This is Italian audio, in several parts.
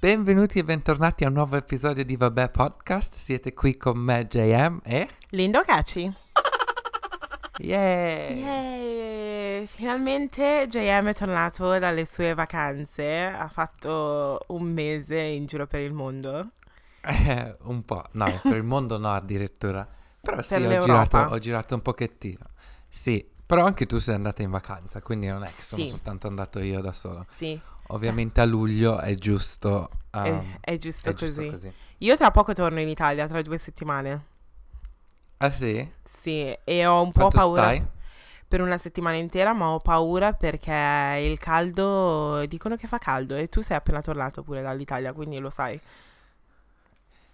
Benvenuti e bentornati a un nuovo episodio di Vabbè Podcast. Siete qui con me, JM e. Lindo Caci. Yeah! Yay! Finalmente JM è tornato dalle sue vacanze. Ha fatto un mese in giro per il mondo. Eh, un po', no, per il mondo no addirittura. Però sì, ho girato, ho girato un pochettino. Sì, però anche tu sei andata in vacanza, quindi non è che sono Sì. soltanto andato io da solo. Sì, Ovviamente a luglio è giusto. è, um, è giusto è giusto così. così. Io tra poco torno in Italia, tra due settimane. Ah sì? Sì, e ho un po' Quanto paura stai? per una settimana intera, ma ho paura perché il caldo, dicono che fa caldo e tu sei appena tornato pure dall'Italia, quindi lo sai.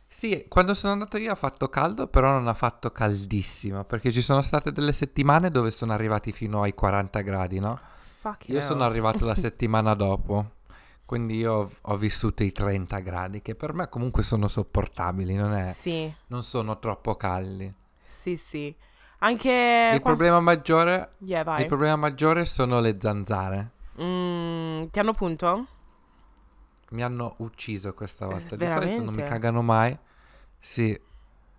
Sì, quando sono andato io ha fatto caldo, però non ha fatto caldissimo, perché ci sono state delle settimane dove sono arrivati fino ai 40 gradi, no? Fuck Io hell. sono arrivato la settimana dopo, quindi io ho- ho vissuto i 30 gradi, che per me comunque sono sopportabili, non, è- Sì, non sono troppo caldi. sì, sì. Anche... il, qua- problema maggiore, Yeah, vai. il problema maggiore sono le zanzare. Mm, ti hanno punto? Mi hanno ucciso questa volta. Di solito non mi cagano mai. Sì,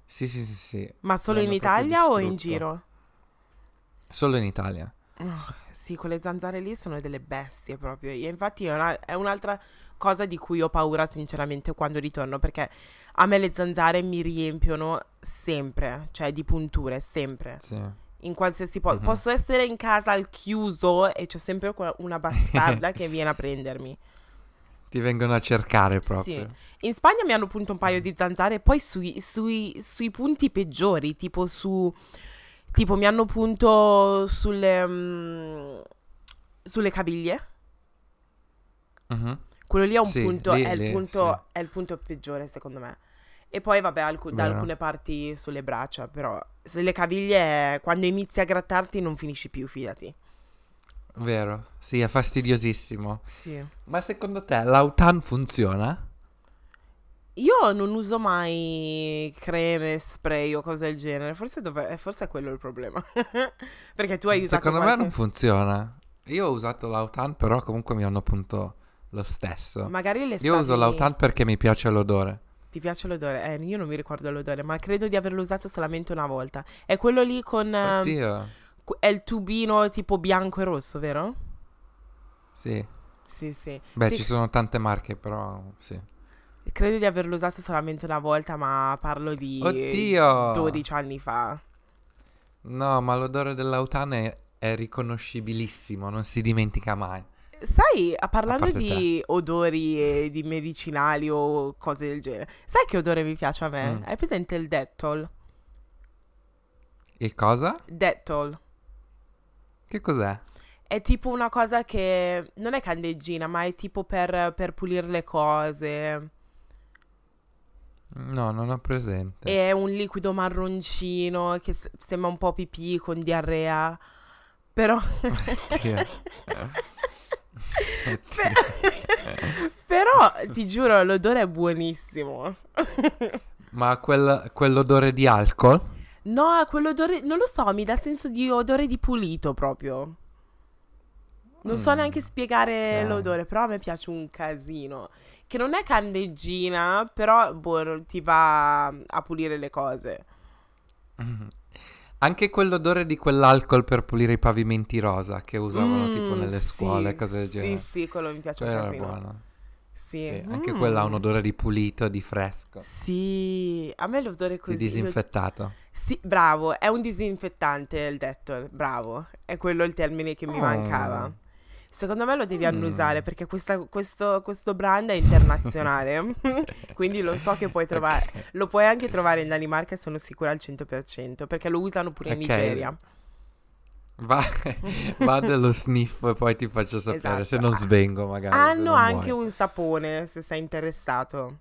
sì, sì, sì, sì. Ma solo in Italia o in giro? Solo in Italia. Sì, quelle zanzare lì sono delle bestie proprio. E infatti è, una- è un'altra cosa di cui ho paura sinceramente quando ritorno, perché a me le zanzare mi riempiono sempre, cioè di punture, sempre. Sì. In qualsiasi posto. Mhm. Posso essere in casa al chiuso e c'è sempre una bastarda che viene a prendermi. Ti vengono a cercare Sì. proprio. In Spagna mi hanno punto un paio di zanzare, poi sui, sui- sui punti peggiori, tipo su... Tipo mi hanno punto sulle... mm, sulle caviglie. Mhm. Quello lì è un Sì, punto, lì- è, il lì, punto è il punto peggiore secondo me. E poi vabbè, alcu- da alcune parti sulle braccia, però se le caviglie quando inizi a grattarti non finisci più, fidati. Vero. Sì, è fastidiosissimo. Sì. Ma secondo te l'autan funziona? Io non uso mai creme, spray o cose del genere, forse, dov- eh, forse è quello il problema. Perché tu hai usato Secondo me qualche... non funziona. Io ho usato l'autan, però comunque mi hanno punto lo stesso. Magari le Io uso l'autan perché mi piace l'odore. Ti piace l'odore? Eh, io non mi ricordo l'odore, ma credo di averlo usato solamente una volta. È quello lì con... ehm, Oddio. È il tubino tipo bianco e rosso, vero? Sì. Sì, sì. Beh, Sì, ci sono tante marche, però sì. Credo di averlo usato solamente una volta, ma parlo di Oddio! 12 anni fa. No, ma l'odore dell'autan è, è riconoscibilissimo, non si dimentica mai. Sai, parlando di odori e di medicinali o cose del genere, sai che odore mi piace a me? Mm. Hai presente il Dettol? E cosa? Dettol. Che cos'è? È tipo una cosa che non è candeggina, ma è tipo per, per pulire le cose. No, non ho presente. È un liquido marroncino che s- sembra un po' pipì con diarrea. Però... Oddio. Per- Però ti giuro, l'odore è buonissimo. Ma quel- quell'odore di alcol? No, quell'odore, non lo so, mi dà senso di odore di pulito proprio. Non so Mm, neanche spiegare ok. l'odore, però a me piace un casino. Che non è candeggina, però boh, ti va a pulire le cose. Anche quell'odore di quell'alcol per pulire i pavimenti rosa che usavano tipo Mm, nelle sì, scuole, cose del genere. Sì, sì, quello mi piace Quello un casino. buono. Sì. Sì, Anche Mm. quella ha un odore di pulito, di fresco, Sì, a me l'odore così. di disinfettato. Sì, bravo, è un disinfettante il Dettol, bravo. È quello il termine che mi Oh. mancava. Secondo me lo devi annusare Mm. perché questa- questo, questo brand è internazionale. Quindi lo so che puoi trovare. Ok. Lo puoi anche trovare in Danimarca, sono sicura al 100%, perché lo usano pure in Ok. Nigeria. Va, va dello sniff e poi ti faccio sapere se Esatto. non svengo magari. se Hanno anche muoio. un sapone, se sei interessato.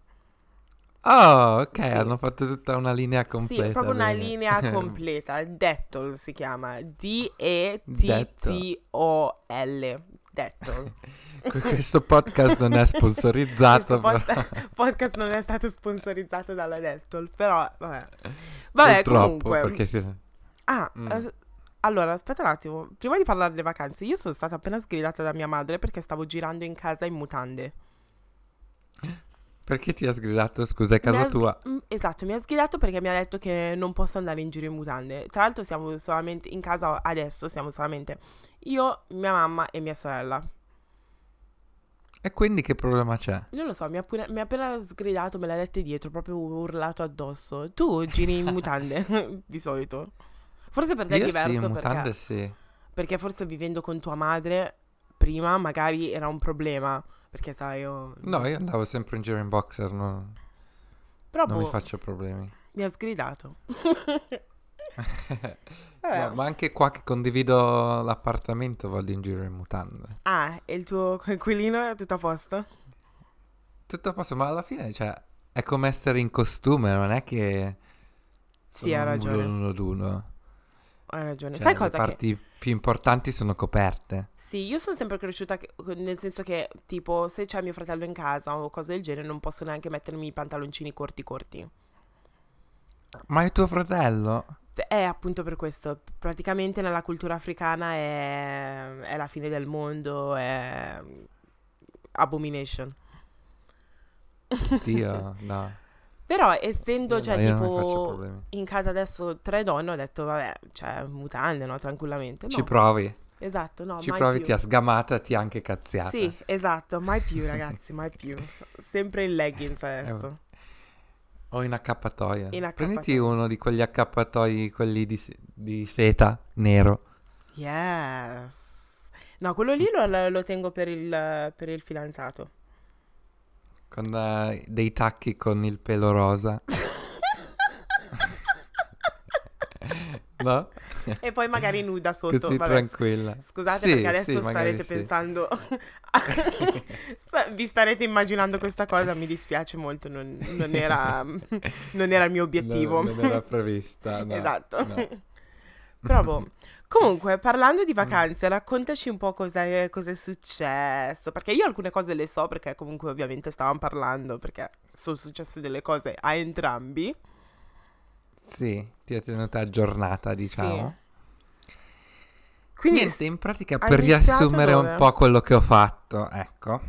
Oh, ok, Sì. hanno fatto tutta una linea completa. Sì, proprio una bene. linea completa. Dettol si chiama. D-E-T-T-O-L. Dettol. Que- Questo podcast non è sponsorizzato, Questo pod- podcast non è stato sponsorizzato dalla Dettol, però vabbè. Vabbè, Purtroppo, comunque. si... Ah, Mm. eh, allora, aspetta un attimo. Prima di parlare delle vacanze, io sono stata appena sgridata da mia madre perché stavo girando in casa in mutande. Perché ti ha sgridato? Scusa, è casa sgri- tua. mm, esatto, mi ha sgridato perché mi ha detto che non posso andare in giro in mutande. Tra l'altro siamo solamente in casa adesso, siamo solamente io, mia mamma e mia sorella. E quindi che problema c'è? Non lo so, mi ha, pure- mi ha appena sgridato, me l'ha dette dietro, proprio urlato addosso. Tu giri in mutande di solito. Forse per te è Io diverso sì, in perché, mutande sì. perché forse vivendo con tua madre prima magari era un problema. Perché sai, io... No, io andavo sempre in giro in boxer, no- Però non mi boh, faccio problemi. mi ha sgridato. No, Vabbè. ma anche qua che condivido l'appartamento vado in giro in mutande. Ah, e il tuo coinquilino è tutto a posto? Tutto a posto, ma alla fine, cioè, è come essere in costume, non è che... Sì, ha ragione. uno d'uno. Hai ragione. Cioè, Sai le cosa che... parti più importanti sono coperte. Sì, io sono sempre cresciuta che- nel senso che, tipo, se c'è mio fratello in casa o cose del genere, non posso neanche mettermi i pantaloncini corti corti. Ma è tuo fratello? È appunto per questo. Praticamente nella cultura africana è, è la fine del mondo, è abomination. Dio, no. Però essendo, cioè, no, faccio tipo, in casa adesso tre donne, ho detto, vabbè, cioè, mutande, no? Tranquillamente. No, Ci provi, esatto, no, ci provi, più. ti ha sgamata, ti ha anche cazziata. Sì, esatto, mai più ragazzi, mai più. Sempre in leggings adesso. O in accappatoia. In Prenditi accappatoia. uno di quegli accappatoi, quelli di, di seta, nero. Yes. No, quello lì lo, lo tengo per il, per il fidanzato. Con eh, dei tacchi con il pelo rosa. no? E poi magari nuda sotto. Così vabbè. tranquilla. Scusate Sì, perché adesso sì, starete pensando... Vi starete immaginando questa cosa, mi dispiace molto, non, non era, non era il mio obiettivo. No, non era prevista. no, esatto. no. Però boh. Comunque, parlando di vacanze, raccontaci un po' cos'è, cos'è successo. Perché io alcune cose le so, perché comunque ovviamente stavamo parlando, perché sono successe delle cose a entrambi. Sì, ti ha tenuta aggiornata, diciamo. Quindi Niente, in pratica per riassumere dove? un po' quello che ho fatto, ecco.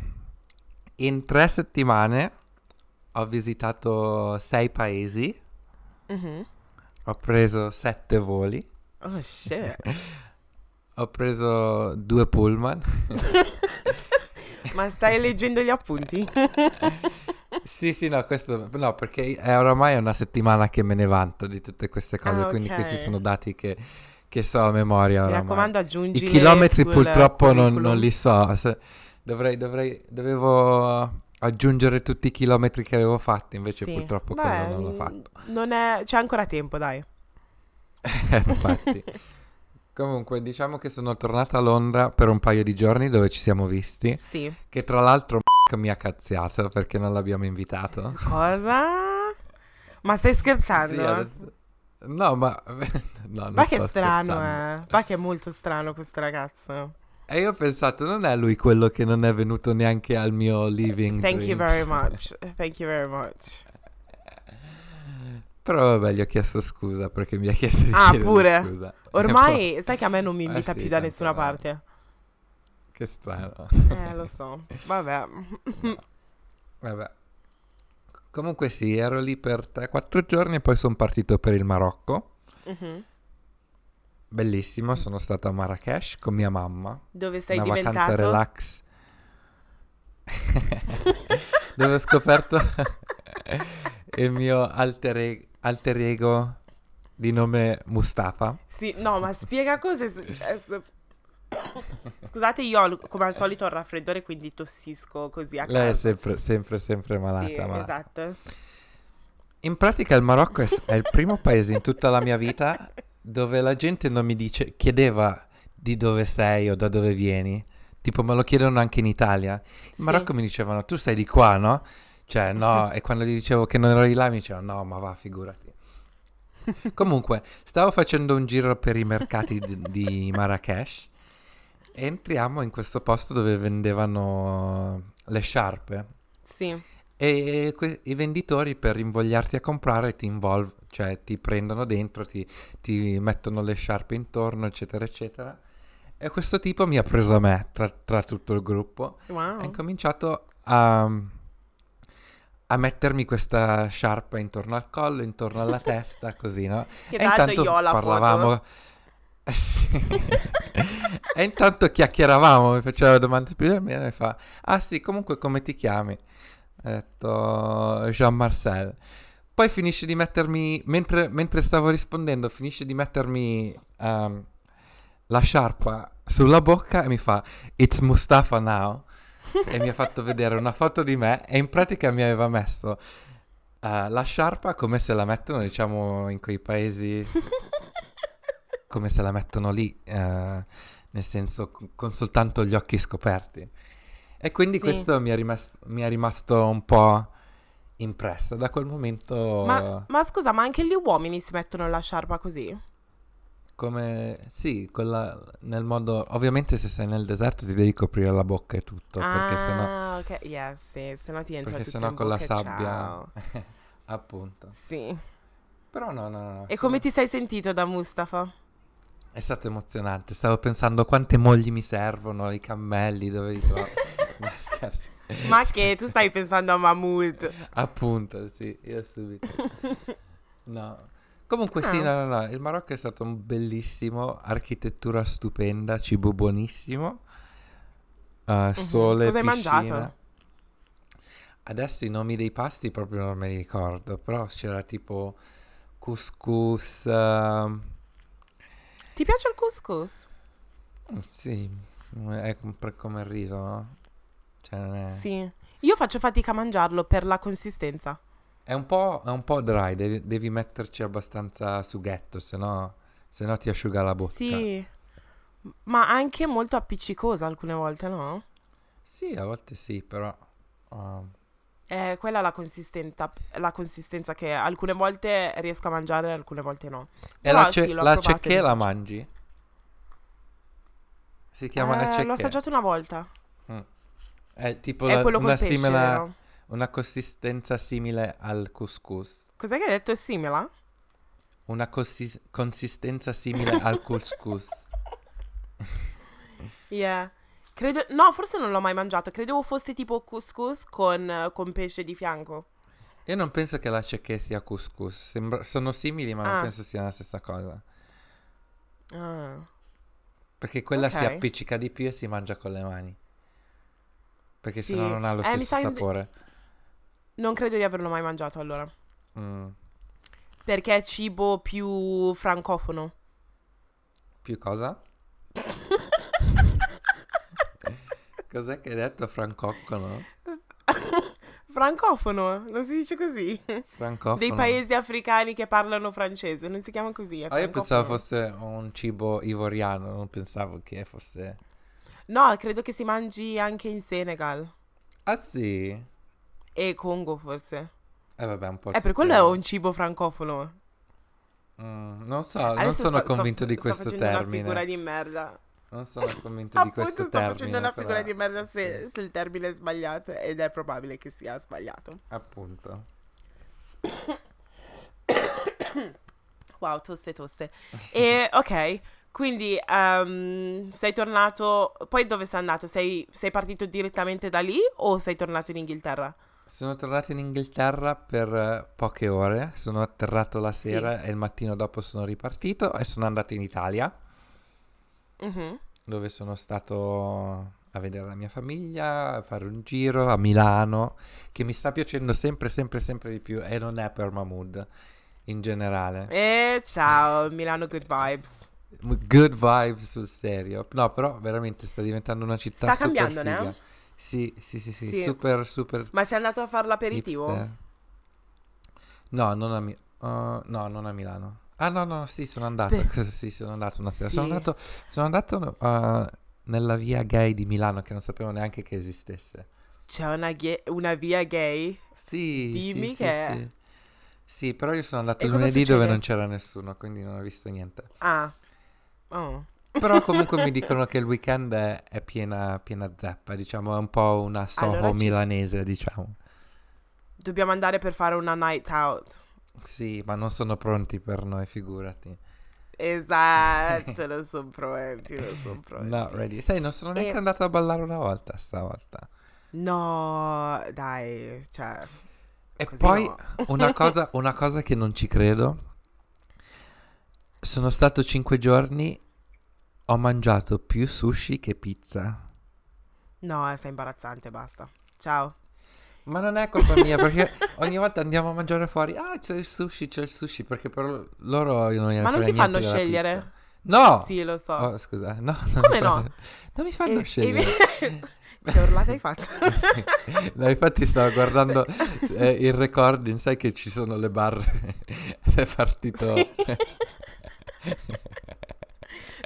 In tre settimane ho visitato sei paesi, Mhm. ho preso sette voli, Oh shit. ho preso due pullman. Ma stai leggendo gli appunti? sì, sì, no, questo no, perché è oramai una settimana che me ne vanto di tutte queste cose, Ah, quindi questi sono dati che, che so a memoria Mi oramai. raccomando, I aggiungi chilometri purtroppo non, non li so. dovrei, dovrei, dovevo aggiungere tutti i chilometri che avevo fatto, invece purtroppo quello non l'ho fatto. Non è... C'è ancora tempo, dai. Eh, Infatti. Comunque, diciamo che sono tornato a Londra per un paio di giorni dove ci siamo visti. Sì. Che tra l'altro mi ha cazziato perché non l'abbiamo invitato. Cosa? Ma stai scherzando? Sì, adesso- No, ma... no, Ma che strano, eh. Ma che è molto strano questo ragazzo. E io ho pensato, non è lui quello che non è venuto neanche al mio living Thank you drinks. very much. Thank you very much. Però vabbè, gli ho chiesto scusa perché mi ha chiesto di Ah, pure? scusa. Ormai, sai che a me non mi Eh invita sì, più da nessuna parte. Che strano. Eh, lo so. Vabbè. Vabbè. Comunque sì, ero lì per 3-4 giorni e poi sono partito per il Marocco. Mhm. Bellissimo, sono stato a Marrakesh con mia mamma. Dove sei una vacanza diventato? relax. Dove ho scoperto il mio alter, e- alter ego di nome Mustafa. Sì, no, ma spiega cosa è successo. Scusate, io come al solito ho il raffreddore, quindi tossisco così a Lei è caso. sempre, sempre, sempre malata. Sì, malata. esatto. In pratica il Marocco è, è il primo paese in tutta la mia vita dove la gente non mi dice, chiedeva di dove sei o da dove vieni. Tipo me lo chiedono anche in Italia. In Sì. Marocco mi dicevano, tu sei di qua, no? Cioè, no. e quando gli dicevo che non ero di là mi dicevano, no, ma va, figurati. Comunque, stavo facendo un giro per i mercati di, di Marrakesh entriamo in questo posto dove vendevano le sciarpe. Sì. E que- i venditori per invogliarti a comprare ti involv- cioè ti prendono dentro, ti, ti mettono le sciarpe intorno, eccetera, eccetera. E questo tipo mi ha preso a me tra, tra tutto il gruppo. Wow. Ha incominciato a, a mettermi questa sciarpa intorno al collo, intorno alla testa, così, no? Che e intanto io ho la parlavamo... foto. Eh, sì. e intanto chiacchieravamo, mi faceva domande più e mi fa, ah sì, comunque come ti chiami? Ho detto Jean-Marcel. Poi finisce di mettermi, mentre, mentre stavo rispondendo, finisce di mettermi ehm, la sciarpa sulla bocca e mi fa, it's Mustafa now. e mi ha fatto vedere una foto di me e in pratica mi aveva messo eh, la sciarpa come se la mettono, diciamo, in quei paesi come se la mettono lì, eh, nel senso con soltanto gli occhi scoperti. E quindi Sì. questo mi è, rimas- mi è rimasto un po' impresso. Da quel momento, Ma, ma scusa, ma anche gli uomini si mettono la sciarpa così? come sì, quella nel modo. Ovviamente, se sei nel deserto ti devi coprire la bocca e tutto, perché sennò, ah, ok, yes, sì, se no ti entra perché sennò con la sabbia. Appunto. Sì. Però no, no, no. E come sono- ti sei sentito da Mustafa? È stato emozionante. Stavo pensando quante mogli mi servono, i cammelli, dove li trovo. no, scherzo. Ma che tu stai pensando a Mahmood? Appunto, sì, io subito. No. Comunque sì, Ah. no, no, no, il Marocco è stato un bellissimo, architettura stupenda, cibo buonissimo, eh, sole, Cosa hai piscina. mangiato? Adesso i nomi dei pasti proprio non me li ricordo, però c'era tipo couscous, ehm, Ti piace il couscous? sì, è come il riso, no? Cioè non è... Sì. Io faccio fatica a mangiarlo per la consistenza. È un po', è un po' dry, devi, devi metterci abbastanza sughetto, se no, se no ti asciuga la bocca. Sì. Ma anche molto appiccicosa alcune volte, no? Sì, a volte sì, però... uh, È quella la consistenza, la consistenza che alcune volte riesco a mangiare e alcune volte no. e Però la, ce- sì, la mi la mangi? Si chiama Eh, cecché. l'ho assaggiato una volta. È tipo È la- una, pesce, vero? una consistenza simile al couscous. Cos'è che hai detto? È simile? Una consis- consistenza simile al couscous. Yeah. Credo... No, forse non l'ho mai mangiato. Credevo fosse tipo couscous con, con pesce di fianco. Io non penso che la cecché sia couscous. Sembra- sono simili, ma non Ah. penso sia la stessa cosa. Ah. Perché quella si Ok. appiccica di più e si mangia con le mani. Perché Sì. sennò non ha lo Eh, stesso sapore. Non credo di averlo mai mangiato allora. Mm. Perché è cibo più francofono. Più cosa? Cos'è che hai detto francofono? Francofono, non si dice così. Francofono. Dei paesi africani che parlano francese, non si chiama così. Ah, io pensavo fosse un cibo ivoriano, non pensavo che fosse... No, credo che si mangi anche in Senegal Ah sì? e Congo forse. Eh vabbè, un po' Eh, per quello è un cibo francofono. Mm, non so, non Adesso sono sto- convinto sto- di questo sto termine. una figura di merda. Non sono convinto di Appunto questo sto termine. facendo una però- figura di merda se, se il termine è sbagliato ed è probabile che sia sbagliato. Appunto. Wow, tosse tosse. E ok, quindi ehm, sei tornato, poi dove sei andato? Sei, sei partito direttamente da lì o sei tornato in Inghilterra? Sono tornato in Inghilterra per eh, poche ore, sono atterrato la Sì. sera e il mattino dopo sono ripartito e sono andato in Italia, Mhm. dove sono stato a vedere la mia famiglia, a fare un giro a Milano, che mi sta piacendo sempre, sempre, sempre di più e non è per Mahmood in generale. E ciao, Milano Good Vibes. Good vibes sul serio. No, però veramente sta diventando una città Sta cambiando, figa. Sì, sì, sì, sì, Sì. super, super Ma sei andato a fare l'aperitivo? hipster. No, non a, Mi- uh, no, non a Milano. Ah, no, no, sì, sono andato. Beh. sì, sono andato una sera. Sì. Sono andato, sono andato uh, nella via gay di Milano che non sapevo neanche che esistesse. C'è una, ghe- una via gay? Sì, Dimmi sì, che- sì. Sì, però io sono andato E lunedì dove non c'era nessuno, quindi non ho visto niente. Ah. Oh. Però comunque mi dicono che il weekend è, è piena, piena zeppa, diciamo, è un po' una Soho Allora milanese, diciamo. Dobbiamo andare per fare una night out. Sì, ma non sono pronti per noi, figurati. Esatto, non sono pronti, non sono pronti. No, ready. Sai, non sono neanche E- andato a ballare una volta stavolta. No, dai, cioè... E poi no. una, cosa, una cosa che non ci credo. Sono stato cinque giorni, ho mangiato più sushi che pizza. No, sei imbarazzante, basta. Ciao. Ma non è colpa mia perché ogni volta andiamo a mangiare fuori. Ah, c'è il sushi, c'è il sushi. Perché per loro io non gliene Ma non ti fanno scegliere? No! Sì, lo so. Oh, scusa, no. non Come mi no? fanno- Non mi fanno E- scegliere. e- che urlata hai fatto? Sì. No, infatti stavo guardando eh, il recording, sai che ci sono le barre. è partito.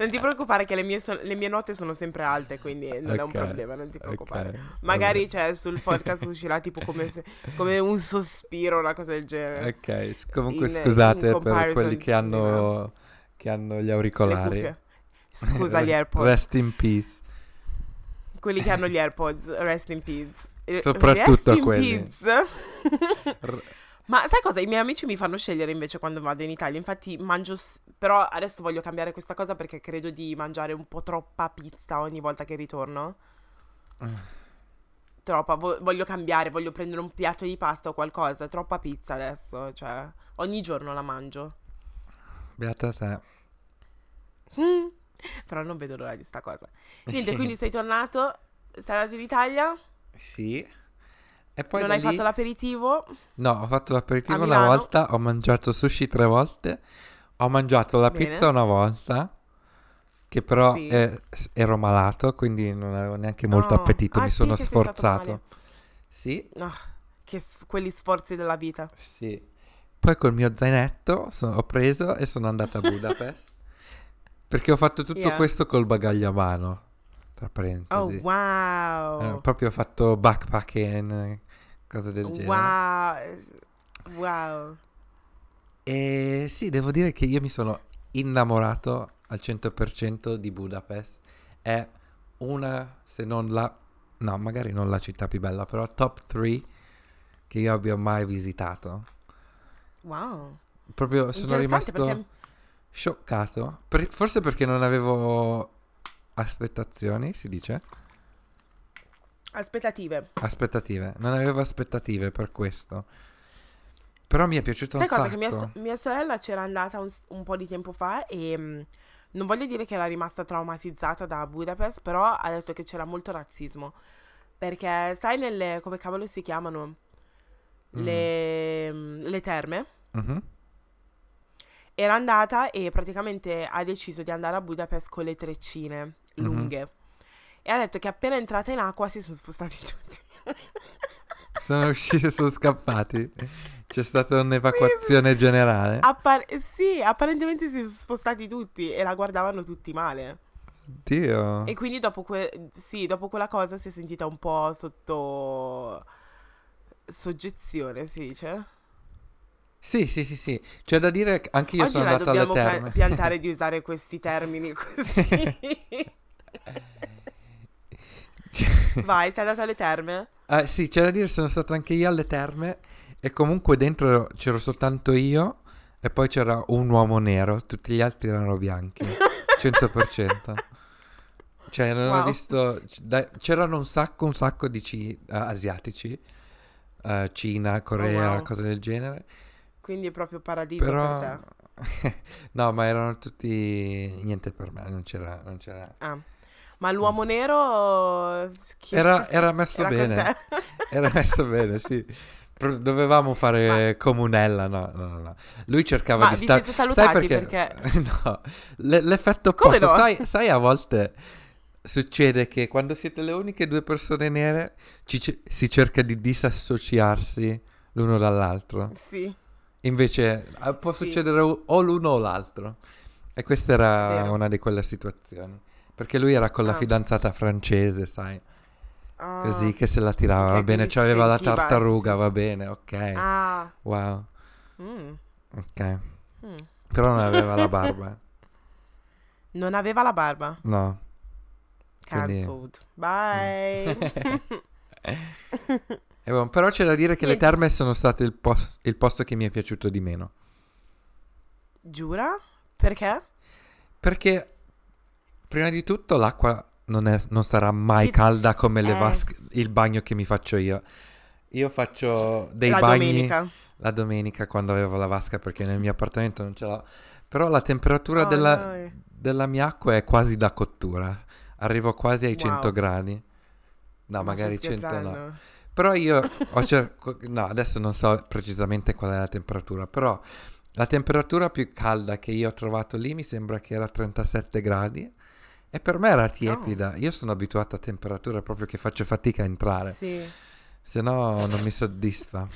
Non ti preoccupare che le mie, so- le mie note sono sempre alte, quindi non è un problema, non ti preoccupare. ok, Magari vabbè. cioè, sul podcast uscirà tipo come, se- come un sospiro, una cosa del genere. Ok, comunque In- scusate in per quelli che hanno, che hanno gli auricolari. Scusa gli AirPods. Rest in peace. Quelli che hanno gli AirPods, rest in peace. Soprattutto rest in quelli. peace. Ma sai cosa? I miei amici mi fanno scegliere invece quando vado in Italia. Infatti mangio... Però adesso voglio cambiare questa cosa perché credo di mangiare un po' troppa pizza ogni volta che ritorno. Troppa. vo- voglio cambiare, voglio prendere un piatto di pasta o qualcosa. Troppa pizza adesso. Cioè, ogni giorno la mangio. Beata te. Però non vedo l'ora di sta cosa. Niente, quindi sei tornato... Sei andato in Italia? Sì. E poi non hai lì- fatto l'aperitivo? No, ho fatto l'aperitivo una volta, ho mangiato sushi tre volte, ho mangiato la Bene. pizza una volta, che però Sì. eh, ero malato, quindi non avevo neanche molto No. appetito, Ah, mi sì, sono sforzato. Sì, Ah, che s- quelli sforzi della vita. sì. Poi col mio zainetto so- ho preso e sono andato a Budapest, perché ho fatto tutto Yeah. questo col bagaglio a mano, tra Oh, parentesi. wow. Eh, proprio ho fatto backpacking, cose del genere. Wow. Wow. E sì, devo dire che io mi sono innamorato al 100% di Budapest. È una, se non la, no, magari non la città più bella, però top 3 che io abbia mai visitato. Wow. Proprio sono rimasto perché scioccato. Per- forse perché non avevo aspettazioni, si dice? Aspettative. Aspettative. Non avevo aspettative per questo. Però mi è piaciuto Sai un cosa? sacco. Che mia, mia sorella c'era andata un, un po' di tempo fa e mm, non voglio dire che era rimasta traumatizzata da Budapest, però ha detto che c'era molto razzismo. Perché sai nelle, come cavolo si chiamano? Le, mm, le terme? Mhm. Era andata e praticamente ha deciso di andare a Budapest con le treccine Mhm. lunghe. E ha detto che appena entrata in acqua si sono spostati tutti. Sono usciti, sono scappati. C'è stata un'evacuazione generale. Appar- sì, apparentemente si sono spostati tutti e la guardavano tutti male. Dio. E quindi dopo, que- sì, dopo quella cosa si è sentita un po' sotto soggezione, si dice. Sì, sì, sì, sì. C'è da dire che anche io Oggi sono andato alle dobbiamo terme. pi- piantare di usare questi termini così. Vai, sei andato alle terme? Ah, sì, c'è da dire sono stato anche io alle terme e comunque dentro c'ero soltanto io e poi c'era un uomo nero, tutti gli altri erano bianchi. 100%. Cioè, non ho Wow. visto... c- da- c'erano un sacco, un sacco di ci- eh, asiatici, eh, Cina, Corea, Oh, wow. cose del genere. Quindi è proprio paradiso Però... per te. no, ma erano tutti... Niente per me, non c'era... Non c'era... Ah. Ma l'uomo nero... chi- Era, era messo era bene. Era messo bene, sì. Dovevamo fare comunella, no, no, no, no. Lui cercava Ma di stare... Sai perché? perché... no, le- l'effetto Come opposto. no? Sai, sai, a volte succede che quando siete le uniche due persone nere ci si cerca di disassociarsi l'uno dall'altro. Sì, Invece eh, può Sì. succedere o o l'uno o l'altro. E questa era Vero. una di quelle situazioni. Perché lui era con la Ah. fidanzata francese, sai. Ah. Così che se la tirava, Ok, va bene, quindi c'aveva la tartaruga, sì. va bene, ok. Ah. Wow, mm, ok. mm. Però non aveva la barba. Non aveva la barba. No. Quindi- Cancelled. Bye. E boh, però c'è da dire che le Niente. terme sono state il, pos- il posto che mi è piaciuto di meno. Giura? Perché? Perché, prima di tutto, l'acqua non, è- non sarà mai Sì. calda come le Eh, sì. il bagno che mi faccio io. Io faccio dei la bagni domenica. la domenica quando avevo la vasca perché nel mio appartamento non ce l'ho. Però la temperatura Oh, della, dai. della mia acqua è quasi da cottura. Arrivo quasi ai Wow. 100 gradi. No, Ma magari stai 100 no. Però io ho cerco... No, adesso non so precisamente qual è la temperatura, però la temperatura più calda che io ho trovato lì mi sembra che era 37 gradi e per me era tiepida. Io sono abituato a temperature proprio che faccio fatica a entrare, Sì. se no non mi soddisfa.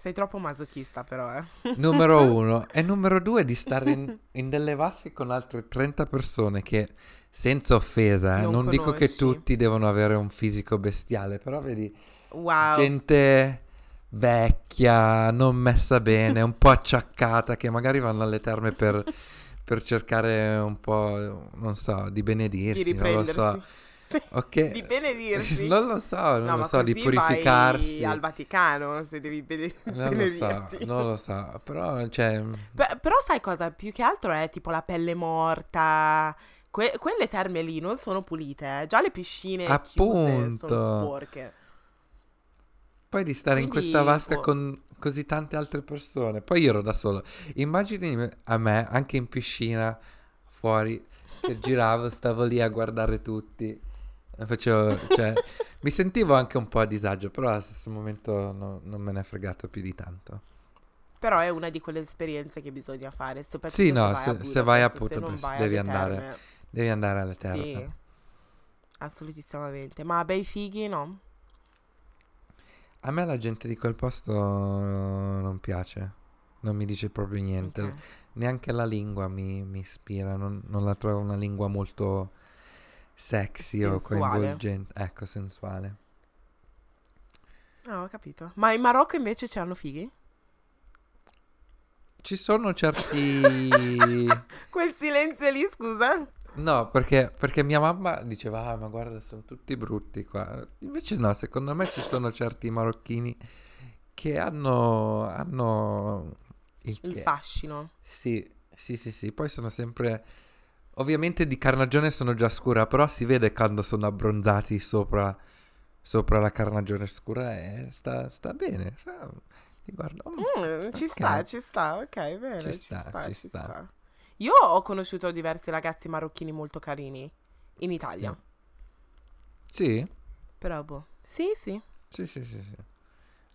Sei troppo masochista però, eh. Numero uno. E numero due di stare in, in delle vasche con altre 30 persone che, senza offesa, eh, non, Non dico che tutti devono avere un fisico bestiale, però vedi Wow. gente vecchia, non messa bene, un po' acciaccata, che magari vanno alle terme per, per cercare un po', non so, di benedirsi, di non lo so. Sì, Ok. Di benedirsi. Non lo so, non no, lo so, di purificarsi. al Vaticano se devi bene- Non lo so, benedirti. non lo so, però cioè... Beh, però sai cosa? Più che altro è tipo la pelle morta. Que- quelle terme lì non sono pulite, eh. Già le piscine Appunto. sono sporche. Poi di stare in Quindi, questa vasca boh. con così tante altre persone. Poi io ero da solo. Immagini a me, anche in piscina, fuori, che giravo, stavo lì a guardare tutti. Facevo, cioè, mi sentivo anche un po' a disagio, però allo stesso momento no- non me ne è fregato più di tanto. Però è una di quelle esperienze che bisogna fare. Soprattutto Sì, no, se, se- se vai a Budapest, vai devi andare. Devi andare alle terre. Sì, assolutissimamente. Ma bei fighi, no? A me la gente di quel posto non piace. Non mi dice proprio niente. Ok. Neanche la lingua mi, mi ispira, non, non la trovo una lingua molto sexy o Sensuale. coinvolgente. Ecco, sensuale. Ah, ho capito. Ma in Marocco invece c'hanno fighi? Ci sono certi... Quel silenzio lì, scusa? No, perché, perché mia mamma diceva, ah, ma guarda, sono tutti brutti qua. Invece no, secondo me ci sono certi marocchini che hanno, hanno il Il che. fascino. Sì, sì, sì, sì. Poi sono sempre... Ovviamente di carnagione sono già scura, però si vede quando sono abbronzati sopra, sopra la carnagione scura e sta, sta bene. sta- guardo... mm, Mm, ci Ok. sta, ci sta, ok, bene, Ci ci, sta, sta, ci ci sta. Io ho conosciuto diversi ragazzi marocchini molto carini in Italia. Sì, Però boh. Sì, sì. sì, sì, sì, sì.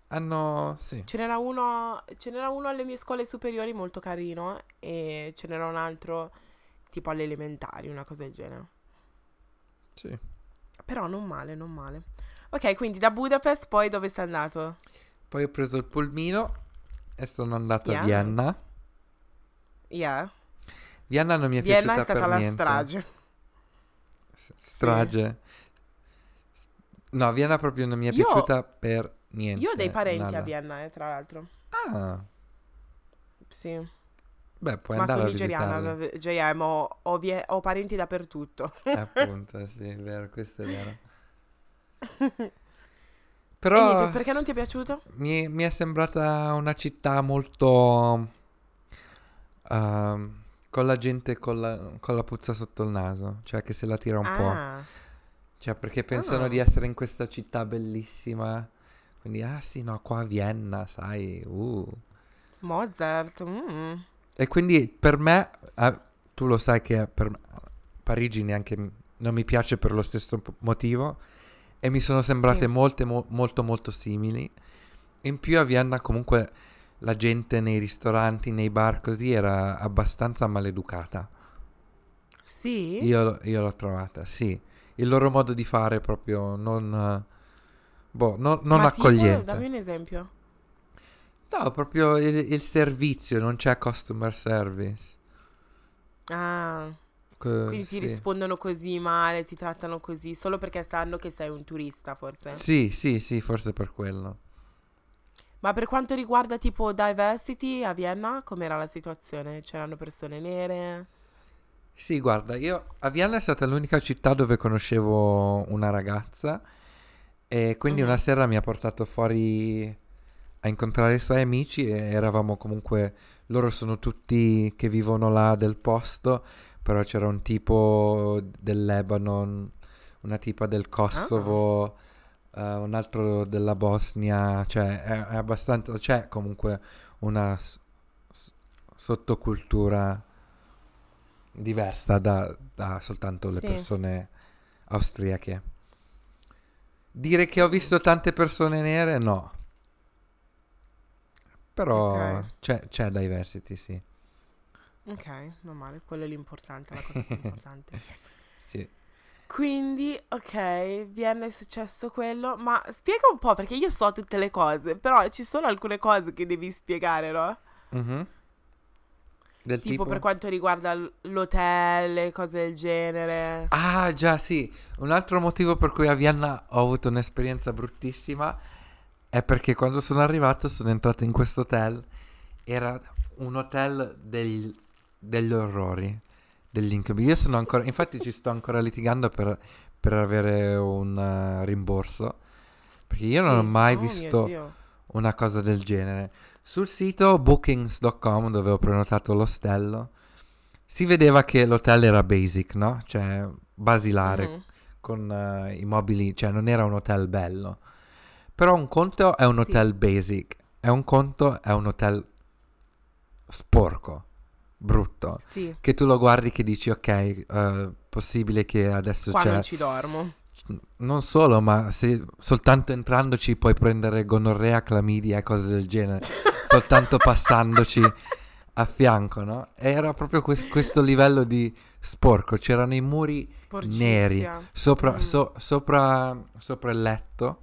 Hanno... Sì. Ce n'era uno, ce n'era uno alle mie scuole superiori molto carino e ce n'era un altro tipo alle elementari, una cosa del genere. Sì. Però non male, non male. Ok, quindi da Budapest poi dove sei andato? Poi ho preso il pulmino e sono andato a Yes. Vienna. Yeah. Vienna non mi è Vienna piaciuta è stata la niente. strage. Strage. No, Vienna proprio non mi è Io- piaciuta per niente. Io ho dei parenti nada. a Vienna, eh, tra l'altro. Ah, Sì. beh, puoi Ma andare sono nigeriana. JM, ho, ho vie- ho parenti dappertutto. Eh, appunto, sì, è vero, questo è vero. Però niente, perché non ti è piaciuto? mi, mi è sembrata una città molto... ehm, con la gente con la, con la puzza sotto il naso, cioè che se la tira un po'. Ah, Cioè, perché pensano Ah. di essere in questa città bellissima. Quindi, ah sì, no, qua a Vienna, sai, uh. Mozart. mm. E quindi per me, eh, tu lo sai che per me- Parigi neanche non mi piace per lo stesso motivo. E mi sono sembrate Sì. molte, mo- molto, molto simili. In più a Vienna comunque la gente nei ristoranti, nei bar così era abbastanza maleducata. Sì? Io, io l'ho trovata, sì. Il loro modo di fare proprio non... Boh, no- non Ma tipo, accogliente. dammi un esempio. No, proprio il, il servizio, non c'è customer service. Ah, Que- quindi ti sì. rispondono così male, ti trattano così, solo perché sanno che sei un turista, forse. Sì, sì, sì, forse per quello. Ma per quanto riguarda tipo diversity a Vienna, com'era la situazione? C'erano persone nere? Sì, guarda, io a Vienna è stata l'unica città dove conoscevo una ragazza e quindi Mhm. una sera mi ha portato fuori a incontrare i suoi amici e eravamo comunque, loro sono tutti che vivono là del posto, però c'era un tipo del Lebanon, una tipa del Kosovo, uh, un altro della Bosnia, cioè è, è abbastanza, c'è comunque una s- sottocultura diversa da, da soltanto le Sì. persone austriache. Dire che ho visto tante persone nere, no. Però Ok. c'è, c'è diversity, sì. Ok, non male, quello è l'importante, la cosa più importante. sì. Quindi, ok, viene successo quello, ma spiega un po' perché io so tutte le cose, però ci sono alcune cose che devi spiegare, no? Mhm. Del Tipo, tipo? per quanto riguarda l'hotel e cose del genere. Ah, già, sì. Un altro motivo per cui a Vienna ho avuto un'esperienza bruttissima è perché quando sono arrivato sono entrato in questo hotel. Era un hotel del- degli orrori, degli incubi. Io sono ancora... Infatti ci sto ancora litigando per, per avere un eh, rimborso. Perché io non ho Sì. mai Oh visto una cosa del genere. Sul sito bookings.com dove ho prenotato l'ostello si vedeva che l'hotel era basic, no? Cioè basilare Mhm. con eh, i mobili, cioè non era un hotel bello. Però un conto è un Sì. hotel basic e un conto è un hotel sporco, brutto. Sì, Che tu lo guardi che dici ok, eh, possibile che adesso qua c'è non ci dormo. non solo, ma se soltanto entrandoci puoi prendere gonorrea, clamidia e cose del genere, soltanto passandoci a fianco, no? Era proprio quest- questo livello di sporco, c'erano i muri Sporcizia. neri sopra, Mm. so- sopra, sopra il letto.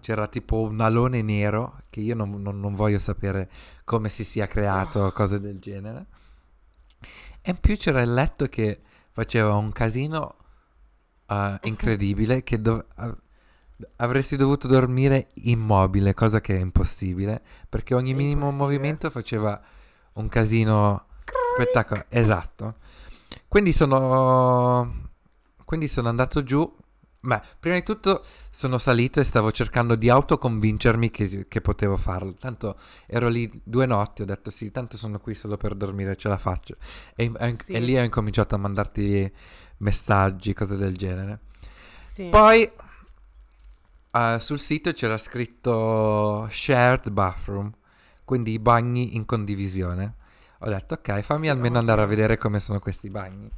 C'era tipo un alone nero che io non, non- non voglio sapere come si sia creato o cose del genere. E in più c'era il letto che faceva un casino eh, incredibile che dov- av- avresti dovuto dormire immobile, cosa che è impossibile, perché ogni minimo movimento faceva un casino spettacolo. Esatto. Quindi sono quindi sono andato giù. Beh, prima di tutto sono salito e stavo cercando di autoconvincermi che, che potevo farlo. Tanto ero lì due notti, ho detto sì, tanto sono qui solo per dormire, ce la faccio. E, Sì. e lì ho incominciato a mandarti messaggi, cose del genere. Sì. Poi eh, sul sito c'era scritto shared bathroom, quindi i bagni in condivisione. Ho detto ok, fammi Sì, almeno andare a ottimo. vedere come sono questi bagni.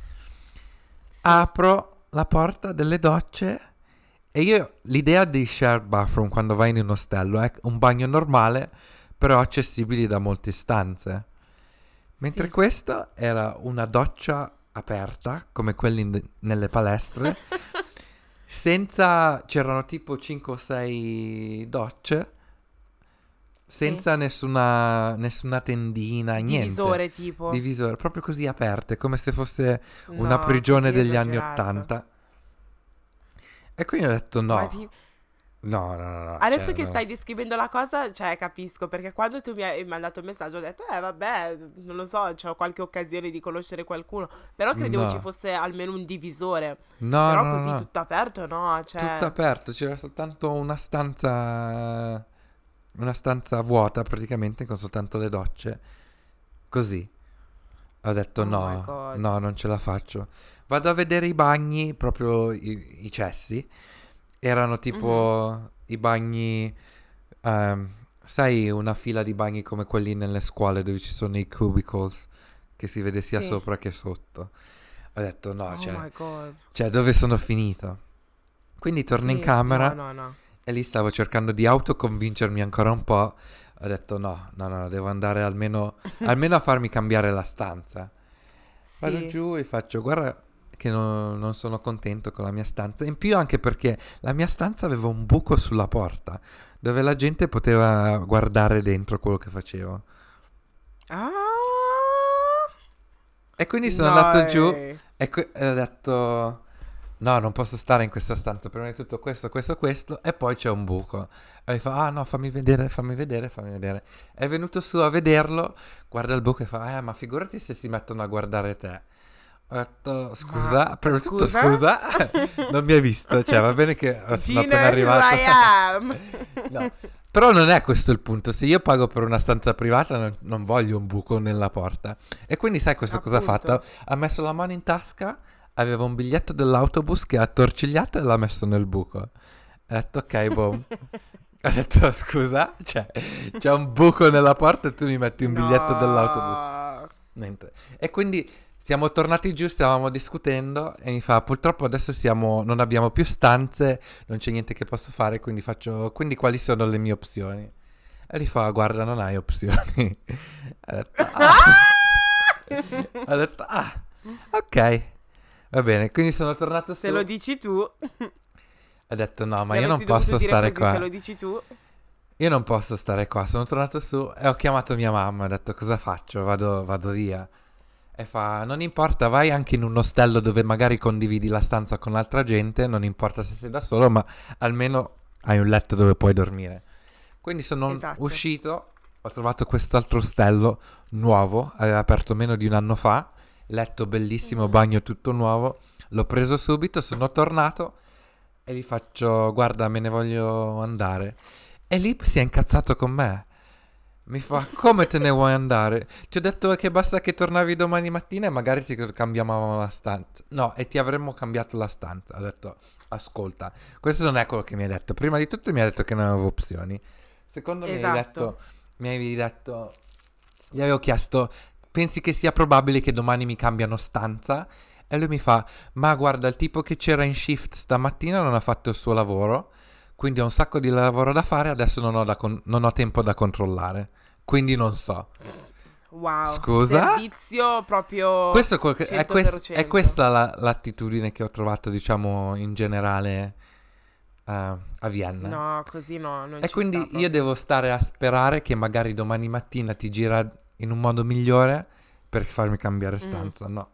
Apro la porta delle docce e io l'idea di shared bathroom quando vai in un ostello è un bagno normale, però accessibili da molte stanze. Mentre Sì. questa era una doccia aperta, come quelli in- nelle palestre, senza... c'erano tipo 5 o 6 docce, senza nessuna, nessuna tendina, niente. Divisore tipo. Divisore, proprio così aperte, come se fosse No, una prigione degli anni. Ottanta. E quindi ho detto no, ti- no, no, no, no, Adesso cioè, che no. stai descrivendo la cosa, cioè, capisco, perché quando tu mi hai mandato il messaggio ho detto, eh, vabbè, non lo so, c'ho qualche occasione di conoscere qualcuno, però credevo No. ci fosse almeno un divisore, No, però no, così no, tutto aperto, no, cioè... tutto aperto, c'era soltanto una stanza, una stanza vuota praticamente con soltanto le docce, così. Ho detto Oh no, no, non ce la faccio. Vado a vedere i bagni, proprio i, i cessi. Erano tipo Mhm. i bagni, ehm, sai, una fila di bagni come quelli nelle scuole dove ci sono i cubicles, che si vede sia Sì. sopra che sotto. Ho detto no, Oh cioè, cioè, dove sono finito? Quindi torno in Sì, camera No, no, no. E lì stavo cercando di autoconvincermi ancora un po'. Ho detto no, no, no, devo andare almeno, almeno a farmi cambiare la stanza. Vado Sì. giù e faccio, guarda che non, non sono contento con la mia stanza. In più anche perché la mia stanza aveva un buco sulla porta dove la gente poteva guardare dentro quello che facevo. Ah! E quindi sono andato giù Dai. e, que- e ho detto no, non posso stare in questa stanza. Prima di tutto questo, questo, questo e poi c'è un buco. E fa, ah no, fammi vedere, fammi vedere, fammi vedere. È venuto su a vederlo, guarda il buco e fa, eh ma figurati se si mettono a guardare te. Ho detto, scusa, Ma- prima di tutto scusa? non mi hai visto, cioè va bene che sono appena arrivato. No. Però non è questo il punto, se io pago per una stanza privata non, non voglio un buco nella porta. E quindi sai questo cosa ha Appunto. fatto? Ha messo la mano in tasca, aveva un biglietto dell'autobus che ha attorcigliato e l'ha messo nel buco. Ho detto ok, boom. Ho detto scusa, cioè, c'è un buco nella porta e tu mi metti un No. biglietto dell'autobus. Niente. E quindi siamo tornati giù, stavamo discutendo e mi fa purtroppo adesso siamo, non abbiamo più stanze, non c'è niente che posso fare, quindi faccio, quindi quali sono le mie opzioni? E gli fa guarda non hai opzioni. Ho detto ah. Ho detto ah, ok, va bene, quindi sono tornato su. Se lo dici tu. Ho detto no, ma io non posso stare qua. Se lo dici tu. Io non posso stare qua. Sono tornato su e ho chiamato mia mamma. Ho detto cosa faccio? Vado, vado via. E fa: Non importa, vai anche in un ostello dove magari condividi la stanza con altra gente. Non importa se sei da solo, ma almeno hai un letto dove puoi dormire. Quindi sono Esatto. uscito. Ho trovato quest'altro ostello nuovo. Aveva aperto meno di un anno fa. Letto bellissimo, bagno tutto nuovo. L'ho preso subito. Sono tornato e gli faccio: Guarda, me ne voglio andare. E lì si è incazzato con me. Mi fa, come te ne vuoi andare? Ti ho detto che basta che tornavi domani mattina e magari ti cambiavamo la stanza. No, e ti avremmo cambiato la stanza. Ho detto, ascolta, questo non è quello che mi hai detto. Prima di tutto mi hai detto che non avevo opzioni. Secondo mi hai Esatto. detto, mi avevi detto, gli avevo chiesto, pensi che sia probabile che domani mi cambiano stanza? E lui mi fa, ma guarda, il tipo che c'era in shift stamattina non ha fatto il suo lavoro. Quindi ho un sacco di lavoro da fare, adesso non ho, da con- non ho tempo da controllare. Quindi non so. Wow. Scusa? Servizio proprio. Questo è, quel è, quest- 100%. è questa la- l'attitudine che ho trovato, diciamo, in generale eh, a Vienna. No, così no. Non e quindi io devo stare a sperare che magari domani mattina ti gira in un modo migliore per farmi cambiare Mm. stanza, no.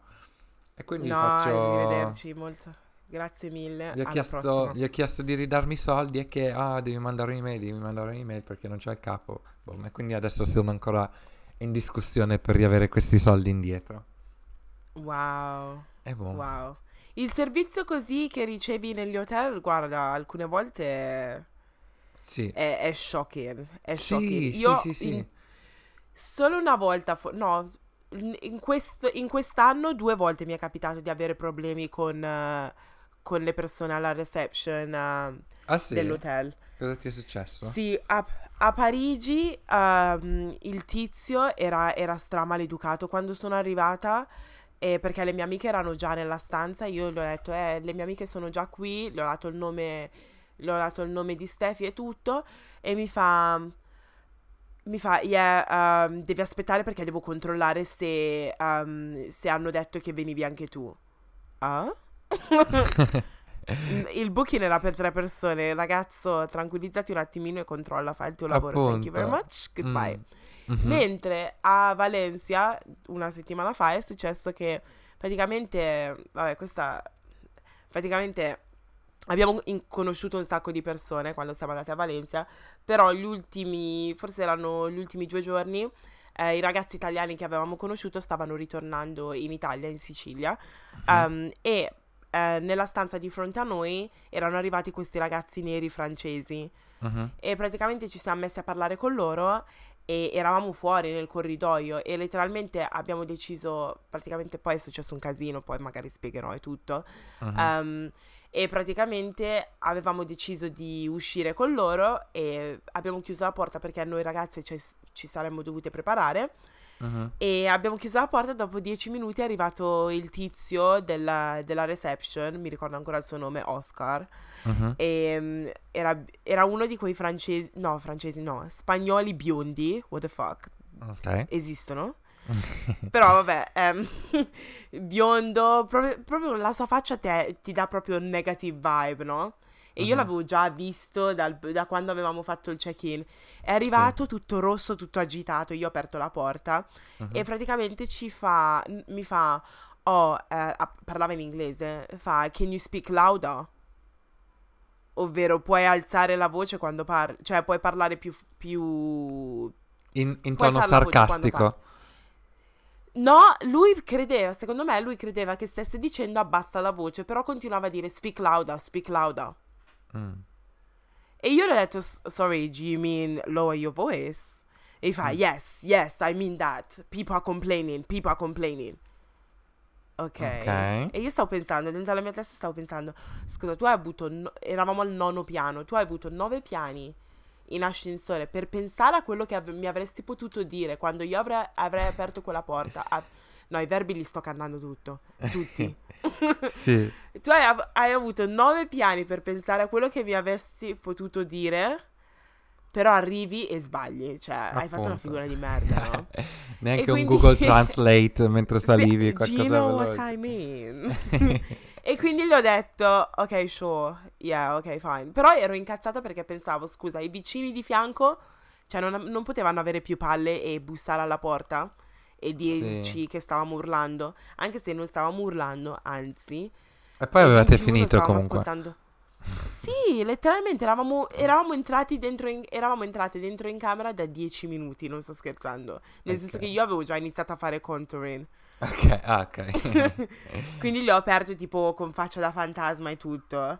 E quindi No, faccio... arrivederci. Molto. Grazie mille. Gli ho, chiesto, gli ho chiesto di ridarmi i soldi e che, ah, devi mandare un'email, devi mandare un'email perché non c'è il capo. Boh, e quindi adesso sono ancora in discussione per riavere questi soldi indietro. Wow. E boh. Wow. Il servizio così che ricevi negli hotel, guarda, alcune volte Sì. è, è shocking. È Sì, shocking. sì, Io sì, sì. in- solo una volta, fo- no, in, quest- in quest'anno due volte mi è capitato di avere problemi con, eh, con le persone alla reception eh, Ah sì? dell'hotel. Cosa ti è successo? Sì, a, a Parigi ehm, il tizio era, era stramaleducato quando sono arrivata. eh, perché le mie amiche erano già nella stanza, io gli ho detto, eh, le mie amiche sono già qui, gli ho dato il nome, gli ho dato il nome di Steffi e tutto, e mi fa, mi fa, yeah, ehm, devi aspettare perché devo controllare se, ehm, se hanno detto che venivi anche tu. Ah? Il booking era per tre persone. Ragazzo, tranquillizzati un attimino e controlla, fai il tuo lavoro. Thank you very Appunto. much. Goodbye. Mm. Mhm. Mentre a Valencia, una settimana fa, è successo che praticamente, vabbè, questa, praticamente abbiamo conosciuto un sacco di persone quando siamo andati a Valencia, però gli ultimi, forse erano gli ultimi due giorni, eh, i ragazzi italiani che avevamo conosciuto stavano ritornando in Italia, in Sicilia, um, e eh, nella stanza di fronte a noi erano arrivati questi ragazzi neri francesi Mhm. e praticamente ci siamo messi a parlare con loro e eravamo fuori nel corridoio e letteralmente abbiamo deciso, praticamente poi è successo un casino, poi magari spiegherò e tutto, Mhm. Ehm, e praticamente avevamo deciso di uscire con loro e abbiamo chiuso la porta perché noi ragazzi ci, ci saremmo dovute preparare Mhm. e abbiamo chiuso la porta, dopo dieci minuti è arrivato il tizio della, della reception, mi ricordo ancora il suo nome, Oscar, Mhm. e mm, era, era uno di quei francesi, no francesi no, spagnoli biondi, what the fuck, Ok. esistono? Però vabbè, ehm, biondo, proprio, proprio la sua faccia te- ti dà proprio un negative vibe, no? E io Mhm. l'avevo già visto dal- da quando avevamo fatto il check-in. È arrivato tutto rosso, tutto agitato. Io ho aperto la porta Mhm. e praticamente ci fa, mi fa, oh, eh, parlava in inglese, fa, can you speak louder? Ovvero, puoi alzare la voce quando parli, cioè puoi parlare più, più In, in tono sarcastico. No, lui credeva, secondo me lui credeva che stesse dicendo abbassa la voce, però continuava a dire speak louder, speak louder. Mm. E io gli ho detto, "S- sorry, do you mean lower your voice? E fa, yes, yes, I mean that. People are complaining, people are complaining. Ok. Ok. E io stavo pensando, dentro la mia testa stavo pensando, scusa, tu hai avuto, no- eravamo al nono piano, tu hai avuto nove piani in ascensore per pensare a quello che av- mi avresti potuto dire quando io avrei, avrei aperto quella porta. Ah, no, i verbi li sto cannando tutto, tutti. Sì. tu hai, av- hai avuto nove piani per pensare a quello che mi avresti potuto dire, però arrivi e sbagli, cioè hai fatto una Appunto. figura di merda, no? Neanche E un quindi- Google Translate mentre salivi, qualcosa you know veloce. what I mean? e quindi gli ho detto, ok, sure, yeah, ok, fine. Però ero incazzata perché pensavo, scusa, i vicini di fianco, cioè non, non potevano avere più palle e bussare alla porta e dirci che stavamo urlando, anche se non stavamo urlando, anzi. E poi avevate finito comunque. ascoltando. Sì, letteralmente eravamo, eravamo entrati dentro in, eravamo entrate dentro in camera da 10 minuti, non sto scherzando. Nel senso Ok. che io avevo già iniziato a fare contouring. Ok, ah, ok. Quindi li ho aperto tipo con faccia da fantasma e tutto.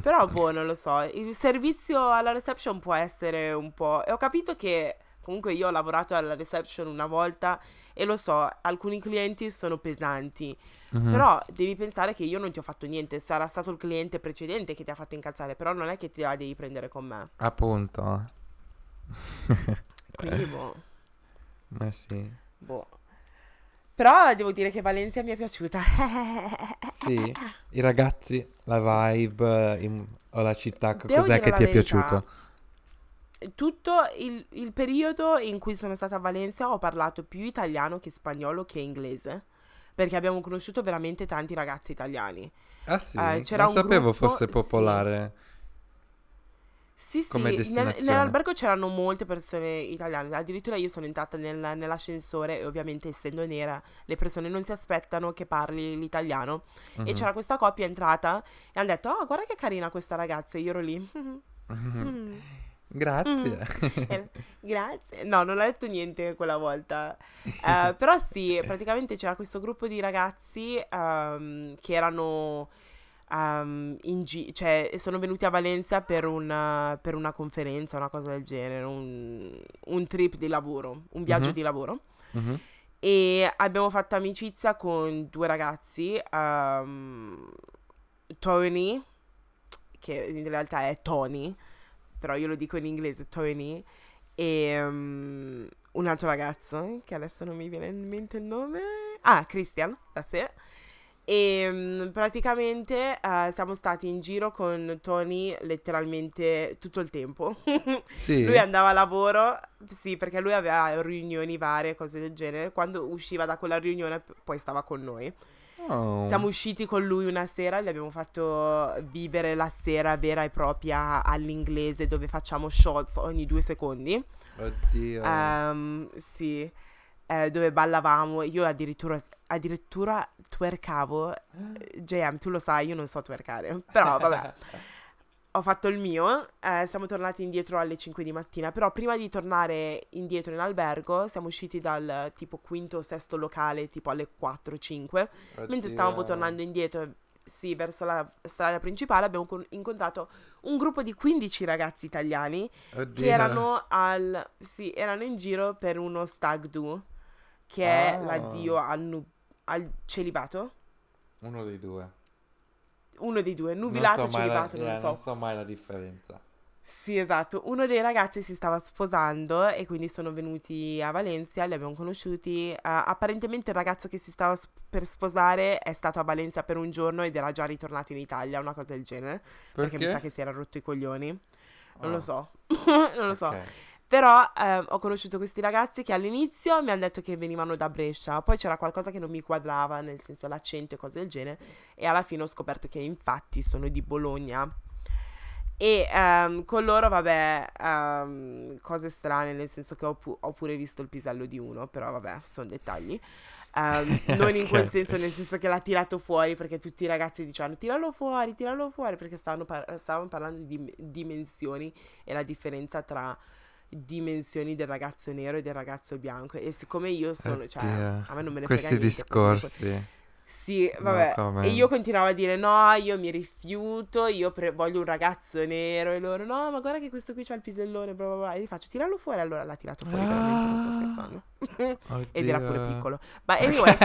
Però boh, non lo so. Il servizio alla reception può essere un po'... E ho capito che comunque io ho lavorato alla reception una volta e lo so, alcuni clienti sono pesanti. Mhm. Però devi pensare che io non ti ho fatto niente. Sarà stato il cliente precedente che ti ha fatto incazzare. Però non è che te la devi prendere con me. Appunto. Quindi boh. Ma sì. boh. Però devo dire che Valencia mi è piaciuta. Sì, i ragazzi, la vibe in- o la città, Devo cos'è che ti è verità. piaciuto? Tutto il, il periodo in cui sono stata a Valencia ho parlato più italiano che spagnolo che inglese. Perché abbiamo conosciuto veramente tanti ragazzi italiani. Ah sì, Eh, c'era non sapevo gruppo- fosse sì. popolare. Sì, Come sì, nel- nell'albergo c'erano molte persone italiane. Addirittura io sono entrata nel- nell'ascensore e ovviamente essendo nera le persone non si aspettano che parli l'italiano. E Mhm. c'era questa coppia entrata e hanno detto, oh guarda che carina questa ragazza. E io ero lì. Mhm. Grazie. Eh, Grazie. No, non ho detto niente quella volta. Eh, però sì, praticamente c'era questo gruppo di ragazzi ehm, che erano ehm, in gi- cioè sono venuti a Valencia per una, per una conferenza, una cosa del genere, un, un trip di lavoro, un viaggio Mhm. di lavoro. Mhm. E abbiamo fatto amicizia con due ragazzi, ehm, Tony, che in realtà è Tony, però io lo dico in inglese Tony, e ehm, un altro ragazzo, che adesso non mi viene in mente il nome. Ah, Christian, da sé. E mm, praticamente eh, siamo stati in giro con Tony letteralmente tutto il tempo. Sì. Lui andava a lavoro, sì, perché lui aveva riunioni varie, cose del genere. Quando usciva da quella riunione, poi stava con noi. Oh. Siamo usciti con lui una sera, gli abbiamo fatto vivere la sera vera e propria all'inglese, dove facciamo shots ogni due secondi. Oddio. Ehm, sì, eh, dove ballavamo. Io addirittura, addirittura twerkavo. Eh, JM, tu lo sai, io non so twerkare, però vabbè. Ho fatto il mio, eh, siamo tornati indietro alle 5 di mattina, però prima di tornare indietro in albergo siamo usciti dal tipo quinto o sesto locale tipo alle 4-5, mentre stavamo tornando indietro, sì, verso la strada principale abbiamo con- incontrato un gruppo di 15 ragazzi italiani Oddio. che erano al, sì, erano in giro per uno stag do, che è Ah. l'addio al, nu- al celibato, Uno dei due. uno dei due, nubilato o so mai la- celibato, non eh, lo so. non so mai la differenza. Sì, esatto. Uno dei ragazzi si stava sposando e quindi sono venuti a Valencia, li abbiamo conosciuti. Eh, apparentemente il ragazzo che si stava sp- per sposare è stato a Valencia per un giorno ed era già ritornato in Italia, una cosa del genere. Perché, mi sa che si era rotto i coglioni. Non Oh, lo so. non lo so. Però ehm, ho conosciuto questi ragazzi che all'inizio mi hanno detto che venivano da Brescia, poi c'era qualcosa che non mi quadrava, nel senso l'accento e cose del genere, e alla fine ho scoperto che infatti sono di Bologna. E ehm, con loro, vabbè, ehm, cose strane, nel senso che ho, pu- ho pure visto il pisello di uno, però vabbè, sono dettagli. Ehm, non in quel Ok. senso, nel senso che l'ha tirato fuori perché tutti i ragazzi dicevano tiralo fuori, tiralo fuori, perché stavano, par- stavano parlando di dim- dimensioni e la differenza tra dimensioni del ragazzo nero e del ragazzo bianco. E siccome io sono, cioè, Oddio. a me non me ne frega Questi niente, comunque. discorsi. Sì, No vabbè. comment. e io continuavo a dire no, io mi rifiuto, io pre- voglio un ragazzo nero. E loro no, ma guarda che questo qui c'ha il pisellone, bla bla bla. E gli faccio tirarlo fuori. Allora l'ha tirato fuori, veramente, non sto Ah. scherzando. Ed era pure piccolo. Ma anyway,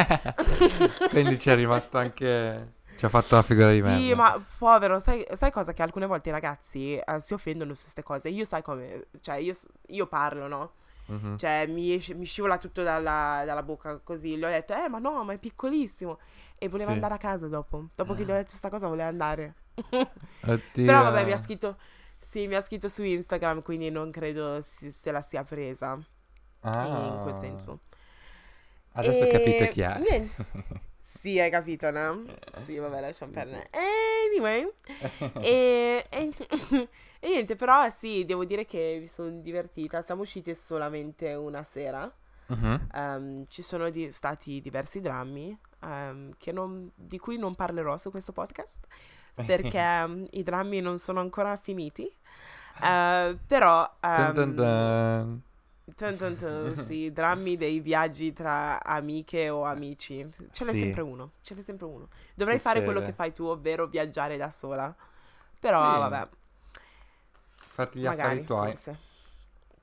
Quindi ci è rimasto anche... Ci ha fatto la figura di merda. sì, ma povero, sai, sai cosa? Che alcune volte i ragazzi eh, si offendono su queste cose. Io sai come, cioè io, io parlo, no? Mhm. Cioè mi, mi scivola tutto dalla, dalla bocca così. Gli ho detto, eh, ma no, ma è piccolissimo. E voleva Sì. andare a casa dopo. Dopo che gli ho detto sta cosa, voleva andare. Però vabbè, mi ha scritto. Sì, mi ha scritto su Instagram, quindi non credo si- se la sia presa. Ah. In quel senso. Adesso E capite chi è. niente. Sì, hai capito, no? Sì, vabbè, lasciamo perdere. Anyway. e, e, e niente, però sì, devo dire che mi sono divertita. Siamo uscite solamente una sera. Mhm. Ehm, ci sono di- stati diversi drammi che non- di cui non parlerò su questo podcast perché ehm, i drammi non sono ancora finiti. Eh, però Dun dun ehm, dun. Tun tun tun, sì, drammi dei viaggi tra amiche o amici. Ce n'è Sì. sempre uno, ce n'è sempre uno. Dovrei fare quello che Succede. fai tu, ovvero viaggiare da sola. Però, Sì. vabbè, Fatti gli magari, affari tuoi. forse.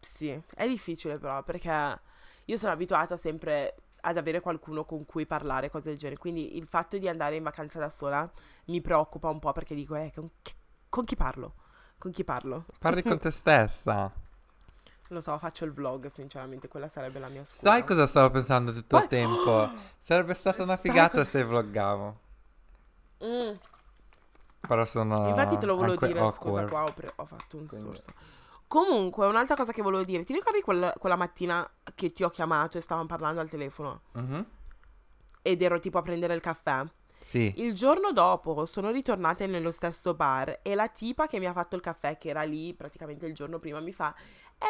Sì, è difficile però, perché io sono abituata sempre ad avere qualcuno con cui parlare, cose del genere. Quindi il fatto di andare in vacanza da sola mi preoccupa un po' perché dico, eh, con chi parlo? Con chi parlo? Parli con te stessa. Lo so, faccio il vlog, sinceramente, quella sarebbe la mia scusa. Sai cosa stavo pensando tutto il tempo? Sarebbe stata una figata cosa- se vloggavo. Mm. Però sono Infatti te lo volevo dire, scusa awkward. qua, ho, pre- ho fatto un Quindi- sorso. Comunque, un'altra cosa che volevo dire, ti ricordi quel- quella mattina che ti ho chiamato e stavamo parlando al telefono Mhm. ed ero tipo a prendere il caffè? Sì. Il giorno dopo sono ritornate nello stesso bar e la tipa che mi ha fatto il caffè, che era lì praticamente il giorno prima, mi fa: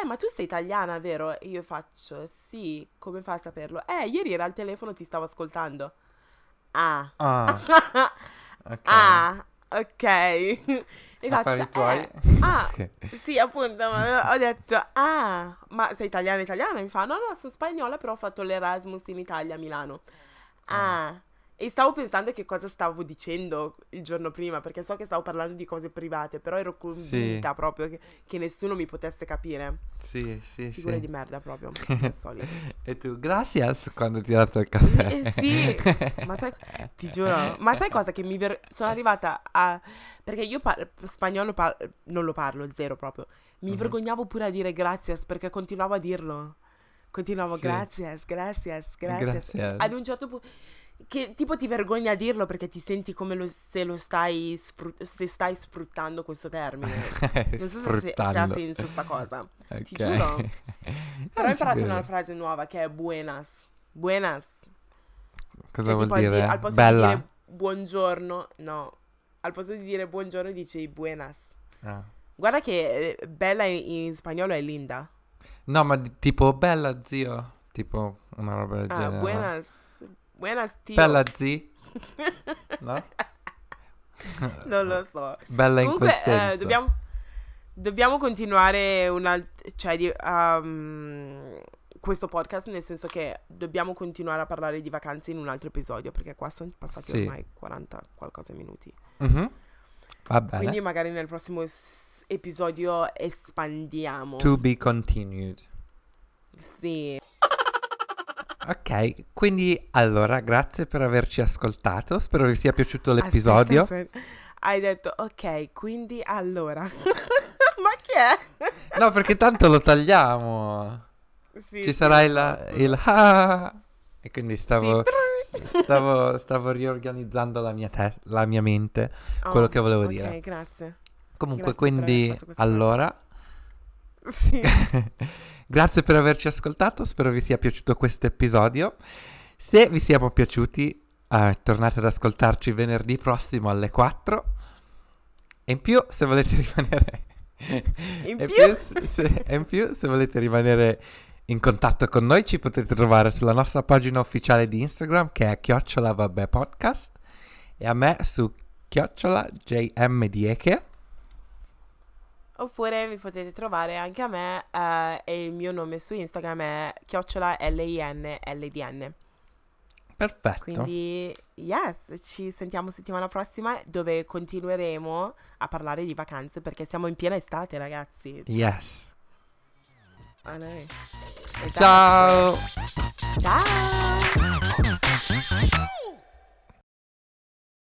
Eh, ma tu sei italiana, vero? E io faccio: Sì, come fa a saperlo? Eh, ieri era al telefono, ti stavo ascoltando. Ah. Ah, ok. Ah, ok. E Affari faccio, tuoi? eh, ah, Sì. appunto, ma ho detto, ah, ma sei italiana italiana? Mi fa, no, no, sono spagnola, però ho fatto l'Erasmus in Italia, a Milano. Ah, e stavo pensando che cosa stavo dicendo il giorno prima, perché so che stavo parlando di cose private, però ero convinta proprio che, che nessuno mi potesse capire. Sì, sì, Figure sì. di merda proprio, come al solito. E tu, gracias quando ti ha dato il caffè. Eh, sì, ma sai, ti giuro, ma sai cosa che mi ver- sono arrivata a perché io par- spagnolo par- non lo parlo zero proprio. Mi Mhm. vergognavo pure a dire gracias perché continuavo a dirlo. Continuavo Sì. gracias, gracias, gracias. Gracias. Ad un certo punto che tipo ti vergogni a dirlo perché ti senti come lo- se lo stai sfrut- se stai sfruttando questo termine. Non so se, se- ha senso sta cosa. Ti Ok. giuro. Però ho Eh, imparato una frase nuova che è buenas. Buenas. Cosa Cioè, vuol tipo al di- dire? al posto Bella? di dire buongiorno, no. Al posto di dire buongiorno dici buenas. Ah. Guarda che eh, bella in, in spagnolo è linda. No, ma tipo bella zio. Tipo una roba del Ah, genere. buenas. Buenas tío. Bella zi? No? non lo so. Bella in Comunque, quel eh, senso. dobbiamo, dobbiamo continuare una, cioè, di- um, questo podcast, nel senso che dobbiamo continuare a parlare di vacanze in un altro episodio, perché qua sono passati Sì. ormai 40 qualcosa minuti. Mhm. Va bene. Quindi magari nel prossimo s- episodio espandiamo. To be continued. Sì. Ok, quindi allora grazie per averci ascoltato. Spero vi sia piaciuto l'episodio. Aspetta. Hai detto, ok, quindi allora. Ma chi è? No, perché tanto lo tagliamo. Sì, Ci sì, sarà lo il, il ah. E quindi stavo, Sì. stavo, stavo riorganizzando la mia, te- la mia mente. Oh, quello che volevo ok, dire. grazie. Comunque, Grazie quindi allora, Sì. grazie per averci ascoltato. Spero vi sia piaciuto questo episodio. Se vi siamo piaciuti, eh, tornate ad ascoltarci venerdì prossimo alle 4. E in più, se volete rimanere. In e più? se, in più, se volete rimanere in contatto con noi, ci potete trovare sulla nostra pagina ufficiale di Instagram che è chiocciola vabbè podcast e a me su chiocciola jmdieche. Oppure mi potete trovare anche a me eh, e il mio nome su Instagram è chiocciola L-I-N-L-D-N. Perfetto. Quindi, yes, ci sentiamo settimana prossima dove continueremo a parlare di vacanze perché siamo in piena estate, ragazzi. Cioè, Yes. a noi. Ciao. Ciao.